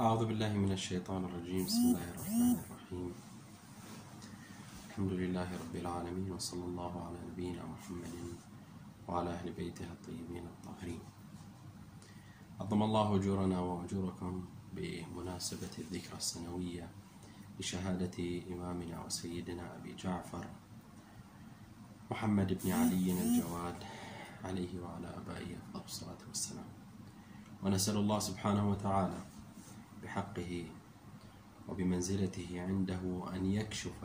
أعوذ بالله من الشيطان الرجيم. بسم الله الرحمن الرحيم. الحمد لله رب العالمين وصلى الله على نبينا محمد وعلى أهل بيته الطيبين الطاهرين. عظم الله أجورنا وأجوركم بمناسبة الذكرى السنوية لشهادة إمامنا وسيدنا أبي جعفر محمد بن علي الجواد عليه وعلى آبائه أفضل الصلاة والسلام. ونسأل الله سبحانه وتعالى بحقه وبمنزلته عنده أن يكشف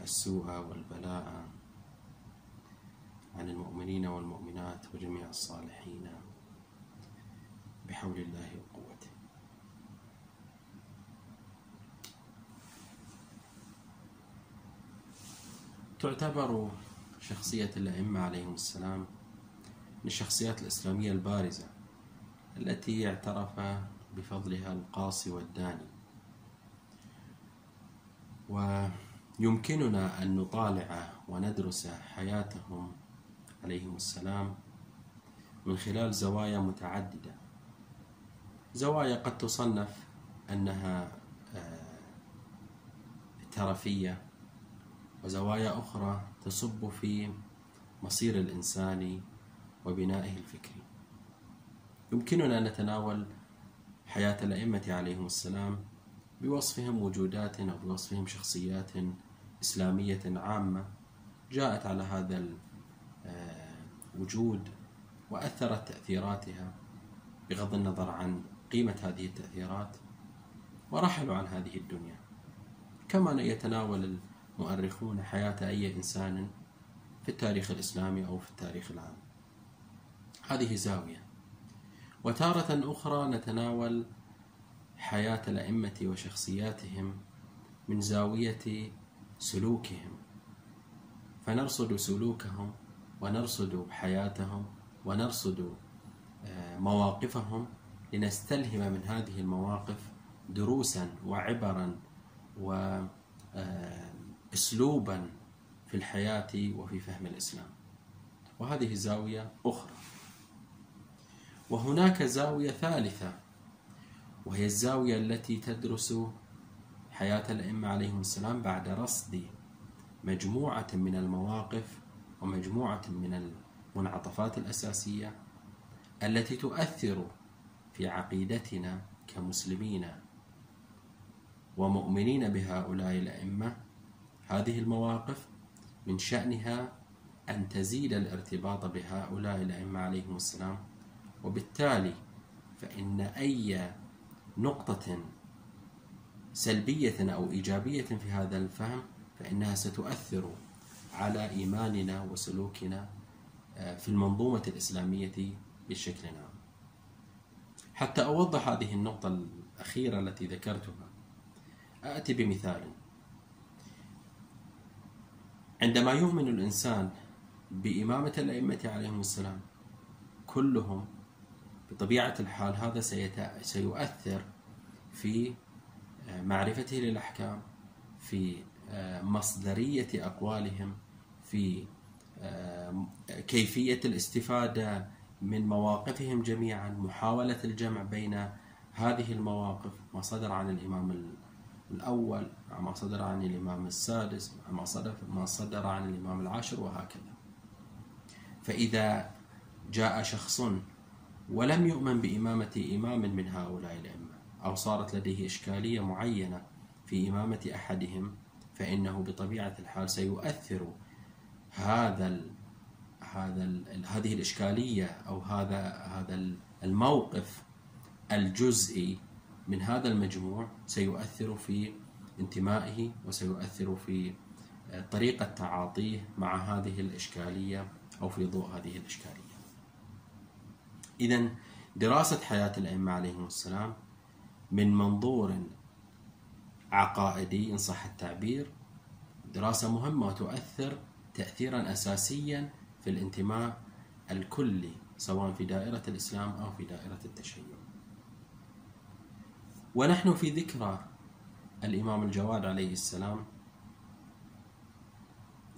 السوء والبلاء عن المؤمنين والمؤمنات وجميع الصالحين بحول الله وقوته. تعتبر شخصية الأئمة عليهم السلام من الشخصيات الإسلامية البارزة التي اعترف بفضلها القاصي والداني. ويمكننا أن نطالع وندرس حياتهم عليهم السلام من خلال زوايا متعددة. زوايا قد تصنف أنها ترفية وزوايا أخرى تصب في مصير الإنسان وبنائه الفكري. يمكننا أن نتناول حياة الأئمة عليهم السلام بوصفهم وجودات أو بوصفهم شخصيات إسلامية عامة جاءت على هذا الوجود وأثرت تأثيراتها بغض النظر عن قيمة هذه التأثيرات ورحلوا عن هذه الدنيا. كما يتناول المؤرخون حياة أي إنسان في التاريخ الإسلامي أو في التاريخ العام. هذه زاوية. وتارة أخرى نتناول حياة الأئمة وشخصياتهم من زاوية سلوكهم. فنرصد سلوكهم ونرصد حياتهم ونرصد مواقفهم لنستلهم من هذه المواقف دروسا وعبرا واسلوبا في الحياة وفي فهم الإسلام. وهذه زاوية أخرى. وهناك زاوية ثالثة وهي الزاوية التي تدرس حياة الأئمة عليهم السلام بعد رصد مجموعة من المواقف ومجموعة من المنعطفات الأساسية التي تؤثر في عقيدتنا كمسلمين ومؤمنين بهؤلاء الأئمة. هذه المواقف من شأنها أن تزيد الارتباط بهؤلاء الأئمة عليهم السلام وبالتالي فإن أي نقطة سلبية أو إيجابية في هذا الفهم فإنها ستؤثر على إيماننا وسلوكنا في المنظومة الإسلامية بشكل عام. حتى أوضح هذه النقطة الأخيرة التي ذكرتها أتي بمثال عندما يؤمن الإنسان بإمامة الأئمة عليهم السلام كلهم بطبيعة الحال هذا سيؤثر في معرفته للأحكام في مصدرية أقوالهم في كيفية الاستفادة من مواقفهم جميعا محاولة الجمع بين هذه المواقف ما صدر عن الإمام الأول مع ما صدر عن الإمام السادس ما صدر ما صدر عن الإمام العاشر وهكذا. فإذا جاء شخص ولم يؤمن بإمامة إمام من هؤلاء الأئمة أو صارت لديه إشكالية معينة في إمامة أحدهم فإنه بطبيعة الحال سيؤثر هذا ال هذا ال هذه الإشكالية أو هذا هذا الموقف الجزئي من هذا المجموع سيؤثر في انتمائه وسيؤثر في طريقة تعاطيه مع هذه الإشكالية أو في ضوء هذه الإشكالية. اذا دراسة حياة الأئمة عليهم السلام من منظور عقائدي إن صح التعبير دراسة مهمة وتؤثر تاثيرا اساسيا في الانتماء الكلي سواء في دائرة الإسلام أو في دائرة التشيع. ونحن في ذكرى الإمام الجواد عليه السلام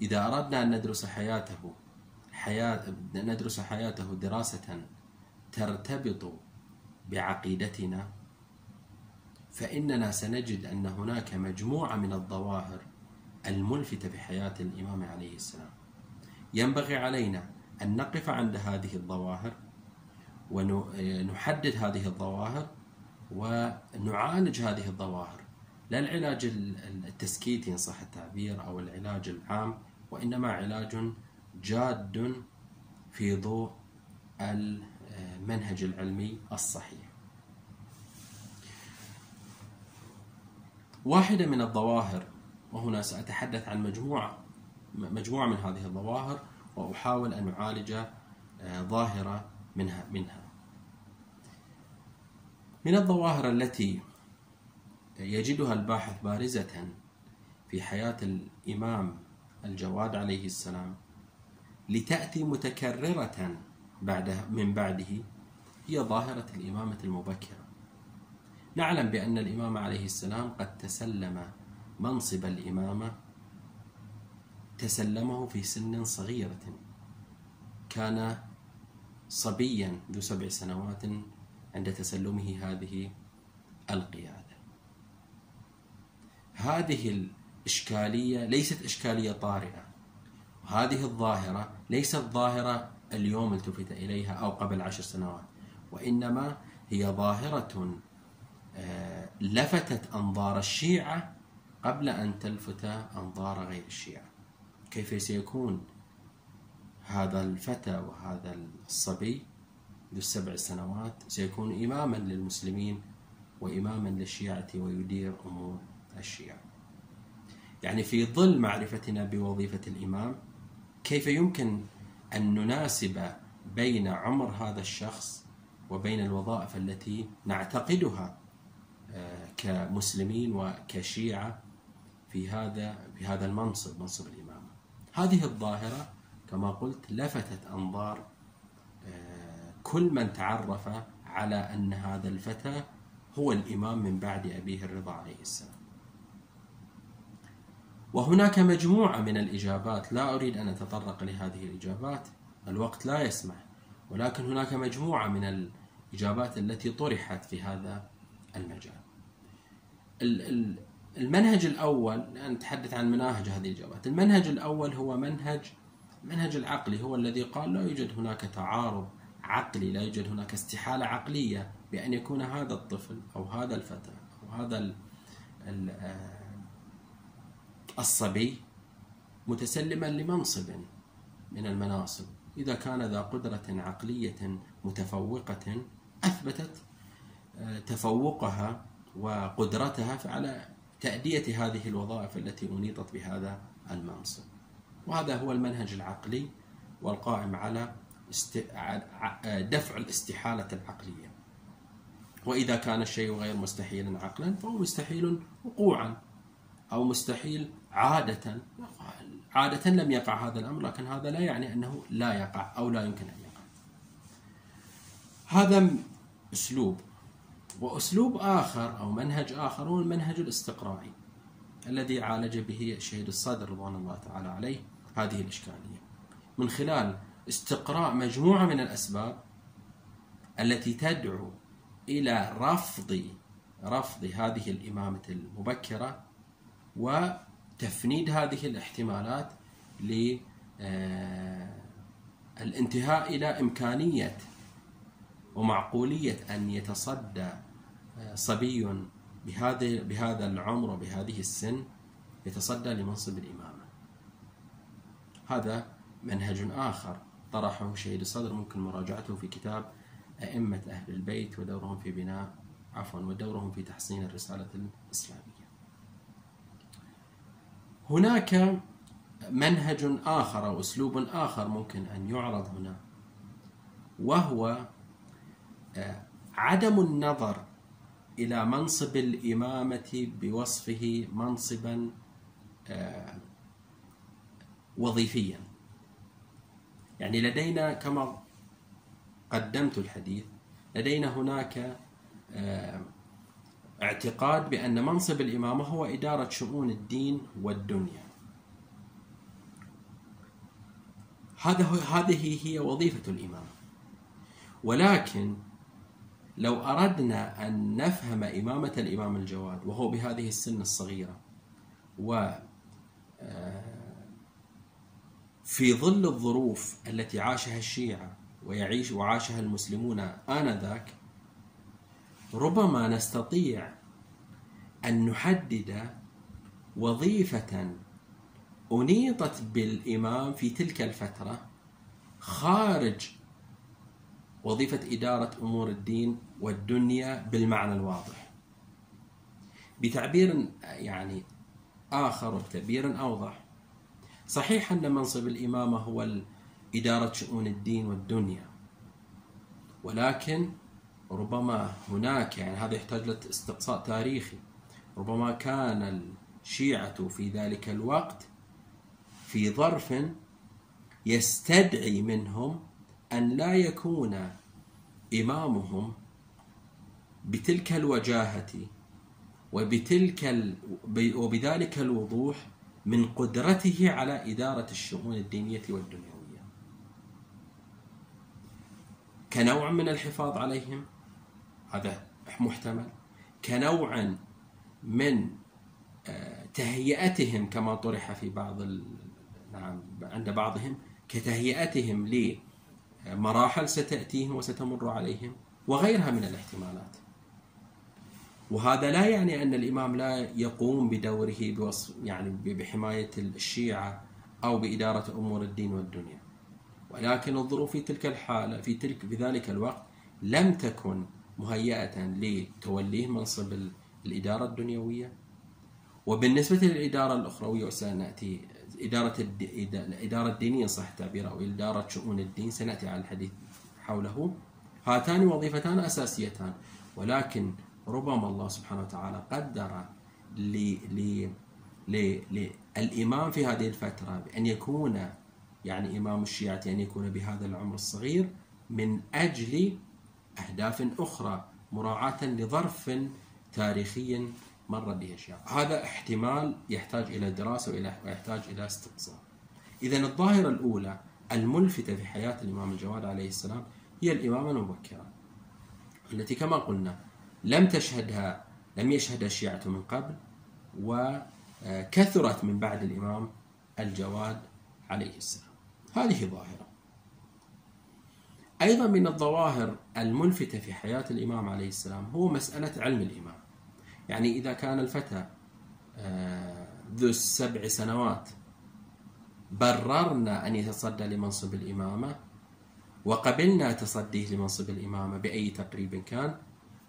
إذا أردنا أن ندرس حياته حياة ندرس حياته دراسة ترتبط بعقيدتنا فإننا سنجد أن هناك مجموعة من الظواهر الملفتة بحياة الإمام عليه السلام. ينبغي علينا أن نقف عند هذه الظواهر ونحدد هذه الظواهر ونعالج هذه الظواهر. لا العلاج التسكيتي إن صح التعبير أو العلاج العام وإنما علاج جاد في ضوء المنهج العلمي الصحيح. واحدة من الظواهر وهنا سأتحدث عن مجموعة مجموعة من هذه الظواهر وأحاول أن أعالج آه، ظاهرة منها منها. من الظواهر التي يجدها الباحث بارزة في حياة الإمام الجواد عليه السلام لتأتي متكررة بعد من بعده هي ظاهرة الإمامة المبكرة. نعلم بأن الإمام عليه السلام قد تسلم منصب الإمامة تسلمه في سن صغيرة. كان صبيا ذو سبع سنوات عند تسلمه هذه القيادة. هذه الإشكالية ليست إشكالية طارئة. هذه الظاهرة ليست ظاهرة اليوم التفت إليها أو قبل عشر سنوات وإنما هي ظاهرة آه، لفتت أنظار الشيعة قبل أن تلفت أنظار غير الشيعة. كيف سيكون هذا الفتى وهذا الصبي ذو السبع سنوات؟ سيكون إماما للمسلمين وإماما للشيعة ويدير أمور الشيعة. يعني في ظل معرفتنا بوظيفة الإمام كيف يمكن أن نناسب بين عمر هذا الشخص وبين الوظائف التي نعتقدها آه، كمسلمين وكشيعة في هذا في هذا المنصب منصب الإمامة. هذه الظاهرة كما قلت لفتت أنظار آه، كل من تعرف على أن هذا الفتى هو الإمام من بعد أبيه الرضا عليه السلام. وهناك مجموعة من الإجابات لا أريد أن أتطرق لهذه الإجابات الوقت لا يسمح ولكن هناك مجموعة من الإجابات التي طرحت في هذا المجال. المنهج الأول نتحدث عن مناهج هذه الإجابات. المنهج الأول هو منهج المنهج العقلي هو الذي قال لا يوجد هناك تعارض عقلي لا يوجد هناك استحالة عقلية بأن يكون هذا الطفل أو هذا الفتى أو هذا آه، الصبي متسلما لمنصب من المناصب. إذا كان ذا قدرة عقلية متفوقة أثبتت آه، تفوقها وقدرتها على تأدية هذه الوظائف التي أنيطت بهذا المنصب. وهذا هو المنهج العقلي والقائم على دفع الاستحالة العقلية. وإذا كان الشيء غير مستحيلا عقلا فهو مستحيل وقوعا. أو مستحيل عادة عادة لم يقع هذا الأمر لكن هذا لا يعني أنه لا يقع أو لا يمكن أن يقع. هذا أسلوب. وأسلوب آخر أو منهج آخر هو المنهج الاستقرائي الذي عالج به الشهيد الصدر رضوان الله تعالى عليه هذه الإشكالية. من خلال استقراء مجموعة من الأسباب التي تدعو إلى رفض رفض هذه الإمامة المبكرة وتفنيد هذه الاحتمالات للانتهاء آه، إلى إمكانية ومعقولية أن يتصدى آه، صبي بهذا بهذا العمر وبهذه السن يتصدى لمنصب الإمامة. هذا منهج آخر طرحه شهيد الصدر ممكن مراجعته في كتاب أئمة أهل البيت ودورهم في بناء عفوا ودورهم في تحصين الرسالة الإسلامية. هناك منهج آخر أو أسلوب آخر ممكن أن يعرض هنا وهو آه، عدم النظر إلى منصب الإمامة بوصفه منصبا آه، وظيفيا. يعني لدينا كما قدمت الحديث لدينا هناك آه، اعتقاد بأن منصب الإمامة هو إدارة شؤون الدين والدنيا. هذا هذه هي وظيفة الإمام. ولكن لو أردنا أن نفهم إمامة الإمام الجواد وهو بهذه السن الصغيرة و آه، في ظل الظروف التي عاشها الشيعة ويعيش وعاشها المسلمون آنذاك ربما نستطيع أن نحدد وظيفة أنيطت بالإمام في تلك الفترة خارج وظيفة إدارة أمور الدين والدنيا بالمعنى الواضح. بتعبير يعني آخر وبتعبير أوضح صحيح أن منصب الإمامة هو إدارة شؤون الدين والدنيا ولكن ربما هناك يعني هذا يحتاج لاستقصاء تاريخي ربما كان الشيعة في ذلك الوقت في ظرف يستدعي منهم أن لا يكون إمامهم بتلك الوجاهة وبتلك. وبذلك الوضوح من قدرته على إدارة الشؤون الدينية والدنيوية كنوع من الحفاظ عليهم هذا محتمل. كنوع من آه، تهيئتهم كما طرح في بعض نعم عند بعضهم كتهيئتهم لمراحل ستأتيهم وستمر عليهم وغيرها من الاحتمالات. وهذا لا يعني أن الإمام لا يقوم بدوره بوصف يعني بحماية الشيعة أو بإدارة أمور الدين والدنيا. ولكن الظروف في تلك الحالة في تلك في ذلك الوقت لم تكن مهيئة لتوليه منصب الإدارة الدنيوية. وبالنسبة للإدارة الأخروية وسنأتي إدارة الإدارة الدينية صح التعبير أو إدارة شؤون الدين سنأتي على الحديث حوله. هاتان وظيفتان أساسيتان ولكن ربما الله سبحانه وتعالى قدر للإمام في هذه الفترة بأن يكون يعني إمام الشيعة أن يكون بهذا العمر الصغير من أجل أهداف أخرى مراعاة لظرف تاريخي مر به الشيعة هذا احتمال يحتاج إلى دراسة ويحتاج إلى استقصاء إذا الظاهرة الأولى الملفتة في حياة الإمام الجواد عليه السلام هي الإمامة المبكرة التي كما قلنا لم تشهدها لم يشهدها الشيعة من قبل وكثرت من بعد الإمام الجواد عليه السلام. هذه ظاهرة. أيضا من الظواهر الملفتة في حياة الإمام عليه السلام هو مسألة علم الإمام. يعني إذا كان الفتى آه، ذو السبع سنوات بررنا أن يتصدى لمنصب الإمامة وقبلنا تصديه لمنصب الإمامة بأي تقريب كان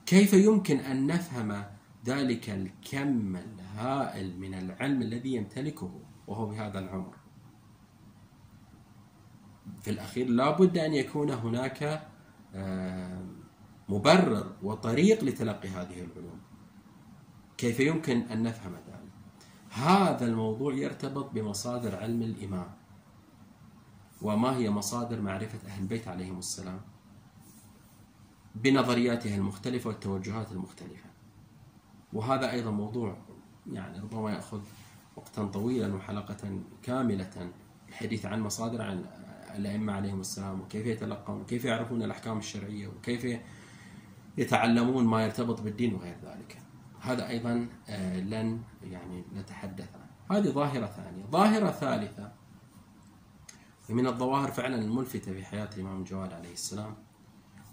كيف يمكن أن نفهم ذلك الكم الهائل من العلم الذي يمتلكه وهو بهذا العمر؟ في الأخير لا بد أن يكون هناك آه، مبرر وطريق لتلقي هذه العلوم. كيف يمكن أن نفهم ذلك؟ هذا الموضوع يرتبط بمصادر علم الإمام وما هي مصادر معرفة أهل البيت عليهم السلام؟ بنظرياتها المختلفة والتوجهات المختلفة. وهذا أيضا موضوع يعني ربما يأخذ وقتا طويلا وحلقة كاملة الحديث عن مصادر عن الأئمة عليهم السلام وكيف يتلقون وكيف يعرفون الأحكام الشرعية وكيف يتعلمون ما يرتبط بالدين وغير ذلك. هذا أيضا آه، لن يعني نتحدث عنه. هذه ظاهرة ثانية. ظاهرة ثالثة من الظواهر فعلا الملفتة في حياة الإمام الجواد عليه السلام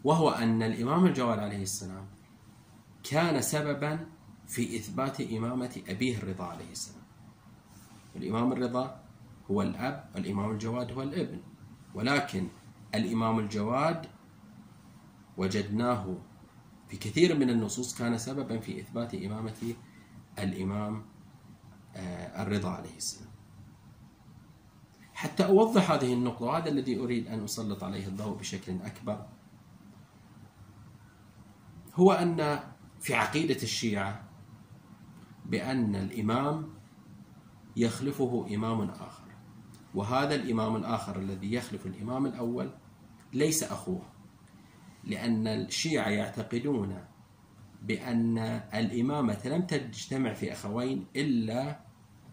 وهو أن الإمام الجواد عليه السلام كان سببا في إثبات إمامة أبيه الرضا عليه السلام. الإمام الرضا هو الأب والإمام الجواد هو الابن. ولكن الإمام الجواد وجدناه في كثير من النصوص كان سببا في إثبات إمامة الإمام آه، الرضا عليه السلام. حتى أوضح هذه النقطة وهذا الذي أريد أن أسلط عليه الضوء بشكل أكبر. هو أن في عقيدة الشيعة بأن الإمام يخلفه إمام آخر. وهذا الإمام الآخر الذي يخلف الإمام الأول ليس أخوه لأن الشيعة يعتقدون بأن الإمامة لم تجتمع في أخوين إلا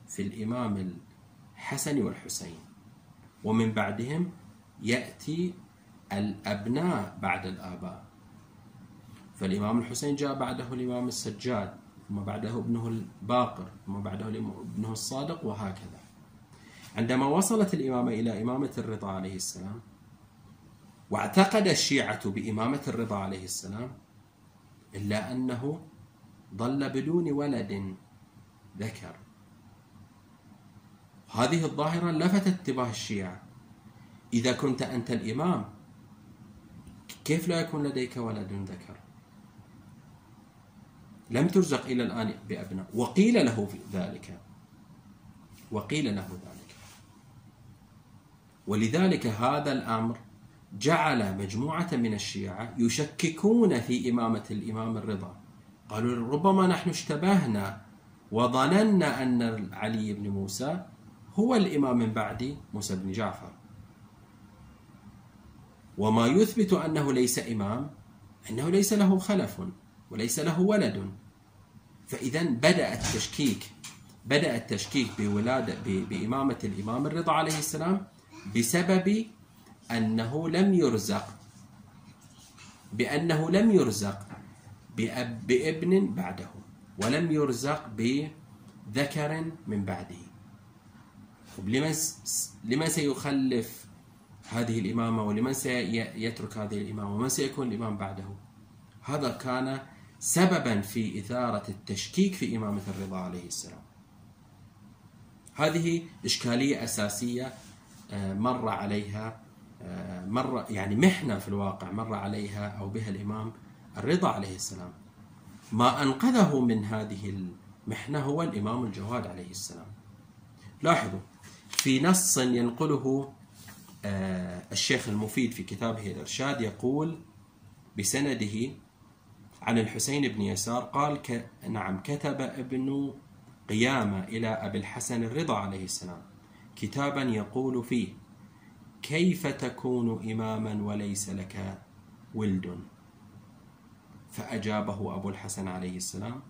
في الإمام الحسن والحسين. ومن بعدهم يأتي الأبناء بعد الآباء. فالإمام الحسين جاء بعده الإمام السجاد ثم بعده ابنه الباقر ثم بعده ابنه الصادق وهكذا. عندما وصلت الإمامة إلى إمامة الرضا عليه السلام واعتقد الشيعة بإمامة الرضا عليه السلام إلا أنه ظل بدون ولد ذكر. هذه الظاهرة لفتت انتباه الشيعة. إذا كنت أنت الإمام كيف لا يكون لديك ولد ذكر؟ لم ترزق إلى الآن بأبناء. وقيل له ذلك. وقيل له ذلك. ولذلك هذا الأمر جعل مجموعة من الشيعة يشككون في إمامة الإمام الرضا. قالوا ربما نحن اشتبهنا وظننا أن علي بن موسى هو الإمام من بعد موسى بن جعفر. وما يثبت أنه ليس إمام أنه ليس له خلف وليس له ولد. فإذا بدأ التشكيك بدأ التشكيك بولادة بإمامة الإمام الرضا عليه السلام بسبب أنه لم يرزق. بأنه لم يرزق بأب بابن بعده ولم يرزق بذكر من بعده. لمن لمن سيخلف هذه الإمامة ولمن سيترك هذه الإمامة ومن سيكون الإمام بعده؟ هذا كان سببا في إثارة التشكيك في إمامة الرضا عليه السلام. هذه إشكالية أساسية مر عليها آه، مر يعني محنة في الواقع مر عليها أو بها الإمام الرضا عليه السلام. ما أنقذه من هذه المحنة هو الإمام الجواد عليه السلام. لاحظوا في نص ينقله آه، الشيخ المفيد في كتابه الإرشاد يقول بسنده عن الحسين بن يسار قال ك... نعم كتب ابن قيامة إلى أبي الحسن الرضا عليه السلام. كتابا يقول فيه كيف تكون إماما وليس لك ولد؟ فأجابه أبو الحسن عليه السلام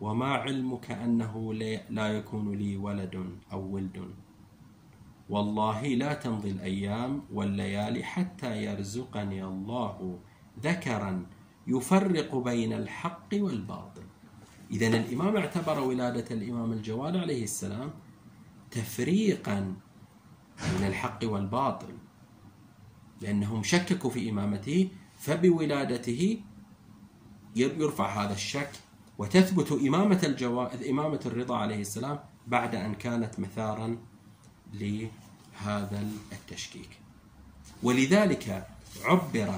وما علمك أنه لا يكون لي ولد أو ولد؟ والله لا تمضي الأيام والليالي حتى يرزقني الله ذكرا يفرق بين الحق والباطل. إذا الإمام اعتبر ولادة الإمام الجواد عليه السلام تفريقا بين الحق والباطل لأنهم شككوا في إمامته فبولادته يرفع هذا الشك وتثبت إمامة الجواد إمامة الرضا عليه السلام بعد أن كانت مثارا لهذا التشكيك. ولذلك عبر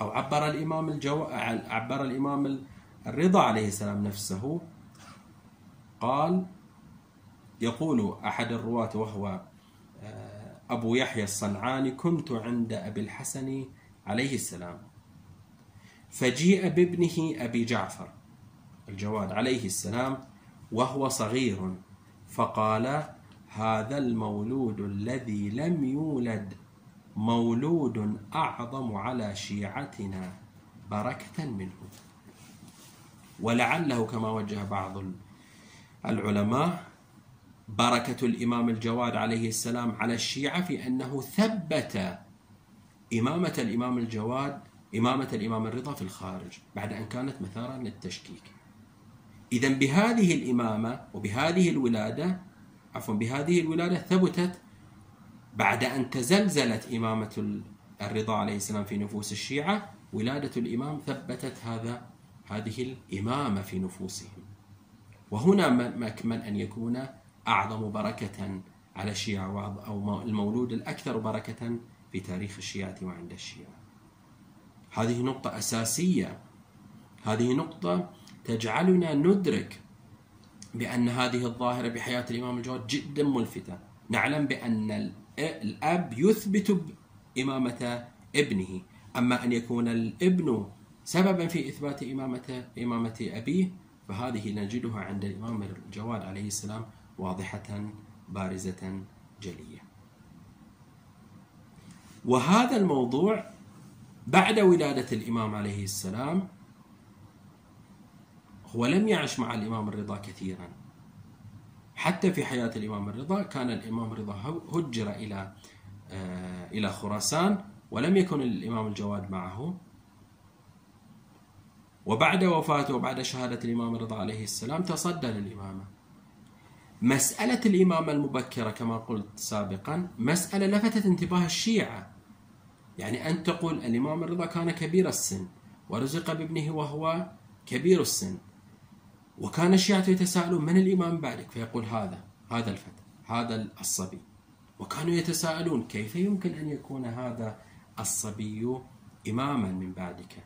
أو عبر الإمام الجو... عبر الإمام الرضا عليه السلام نفسه قال يقول أحد الرواة وهو آه، أبو يحيى الصنعاني كنت عند أبي الحسن عليه السلام فجيء بابنه أبي جعفر الجواد عليه السلام وهو صغير فقال هذا المولود الذي لم يولد مولود أعظم على شيعتنا بركة منه. ولعله كما وجه بعض العلماء بركة الإمام الجواد عليه السلام على الشيعة في أنه ثبت إمامة الإمام الجواد إمامة الإمام الرضا في الخارج بعد أن كانت مثارا للتشكيك. إذا بهذه الإمامة وبهذه الولادة عفوا بهذه الولادة ثبتت بعد أن تزلزلت إمامة الرضا عليه السلام في نفوس الشيعة ولادة الإمام ثبتت هذا هذه الإمامة في نفوسهم. وهنا مكمن أن يكون أعظم بركة على الشيعة أو المولود الأكثر بركة في تاريخ الشيعة وعند الشيعة. هذه نقطة أساسية. هذه نقطة تجعلنا ندرك بأن هذه الظاهرة بحياة الإمام الجواد جدا ملفتة. نعلم بأن الأب يثبت إمامة ابنه. أما أن يكون الابن سببا في إثبات إمامة إمامة أبيه فهذه نجدها عند الإمام الجواد عليه السلام واضحة بارزة جلية. وهذا الموضوع بعد ولادة الإمام عليه السلام هو لم يعش مع الإمام الرضا كثيرا. حتى في حياة الإمام الرضا كان الإمام الرضا هجر إلى آه، إلى خراسان ولم يكن الإمام الجواد معه. وبعد وفاته وبعد شهادة الإمام الرضا عليه السلام تصدى للإمامة. مسألة الإمامة المبكرة كما قلت سابقا مسألة لفتت انتباه الشيعة. يعني أن تقول الإمام الرضا كان كبير السن ورزق بابنه وهو كبير السن. وكان الشيعة يتساءلون من الإمام بعدك؟ فيقول هذا هذا الفتى هذا الصبي. وكانوا يتساءلون كيف يمكن أن يكون هذا الصبي إماما من بعدك؟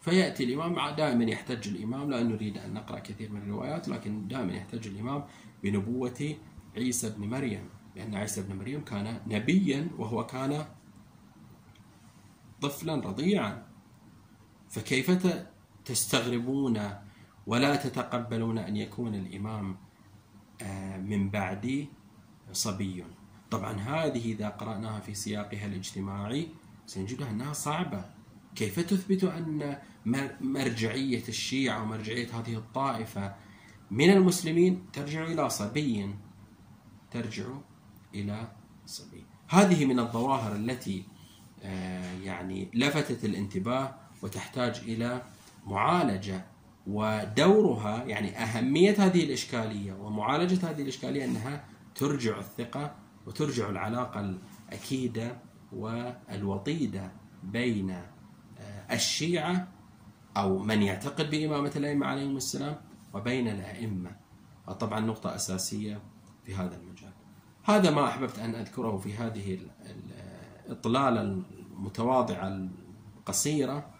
فيأتي الإمام دائما يحتج الإمام لا نريد أن نقرأ كثير من الروايات لكن دائما يحتج الإمام. بنبوة عيسى بن مريم لأن عيسى بن مريم كان نبيا وهو كان طفلا رضيعا. فكيف تستغربون ولا تتقبلون أن يكون الإمام آه، من بعد صبي؟ طبعا هذه إذا قرأناها في سياقها الاجتماعي سنجدها أنها صعبة. كيف تثبت أن مرجعية الشيعة ومرجعية هذه الطائفة من المسلمين ترجع إلى صبي. ترجع إلى صبي. هذه من الظواهر التي آه، يعني لفتت الانتباه وتحتاج إلى معالجة. ودورها يعني أهمية هذه الإشكالية ومعالجة هذه الإشكالية أنها ترجع الثقة وترجع العلاقة الأكيدة والوطيدة بين آه، الشيعة أو من يعتقد بإمامة الأئمة عليهم السلام وبين الأئمة. طبعا نقطة أساسية في هذا المجال. هذا ما أحببت أن أذكره في هذه الإطلالة المتواضعة القصيرة.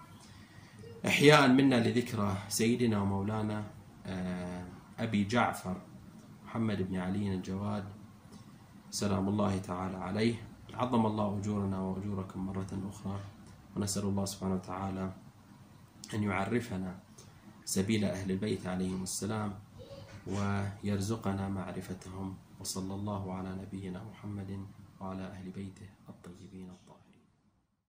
إحياء منا لذكرى سيدنا ومولانا آه، أبي جعفر محمد بن علي الجواد. سلام الله تعالى عليه. عظم الله أجورنا وأجوركم مرة أخرى. ونسأل الله سبحانه وتعالى أن يعرفنا سبيل أهل البيت عليهم السلام ويرزقنا معرفتهم وصلى الله على نبينا محمد وعلى أهل بيته الطيبين الطاهرين.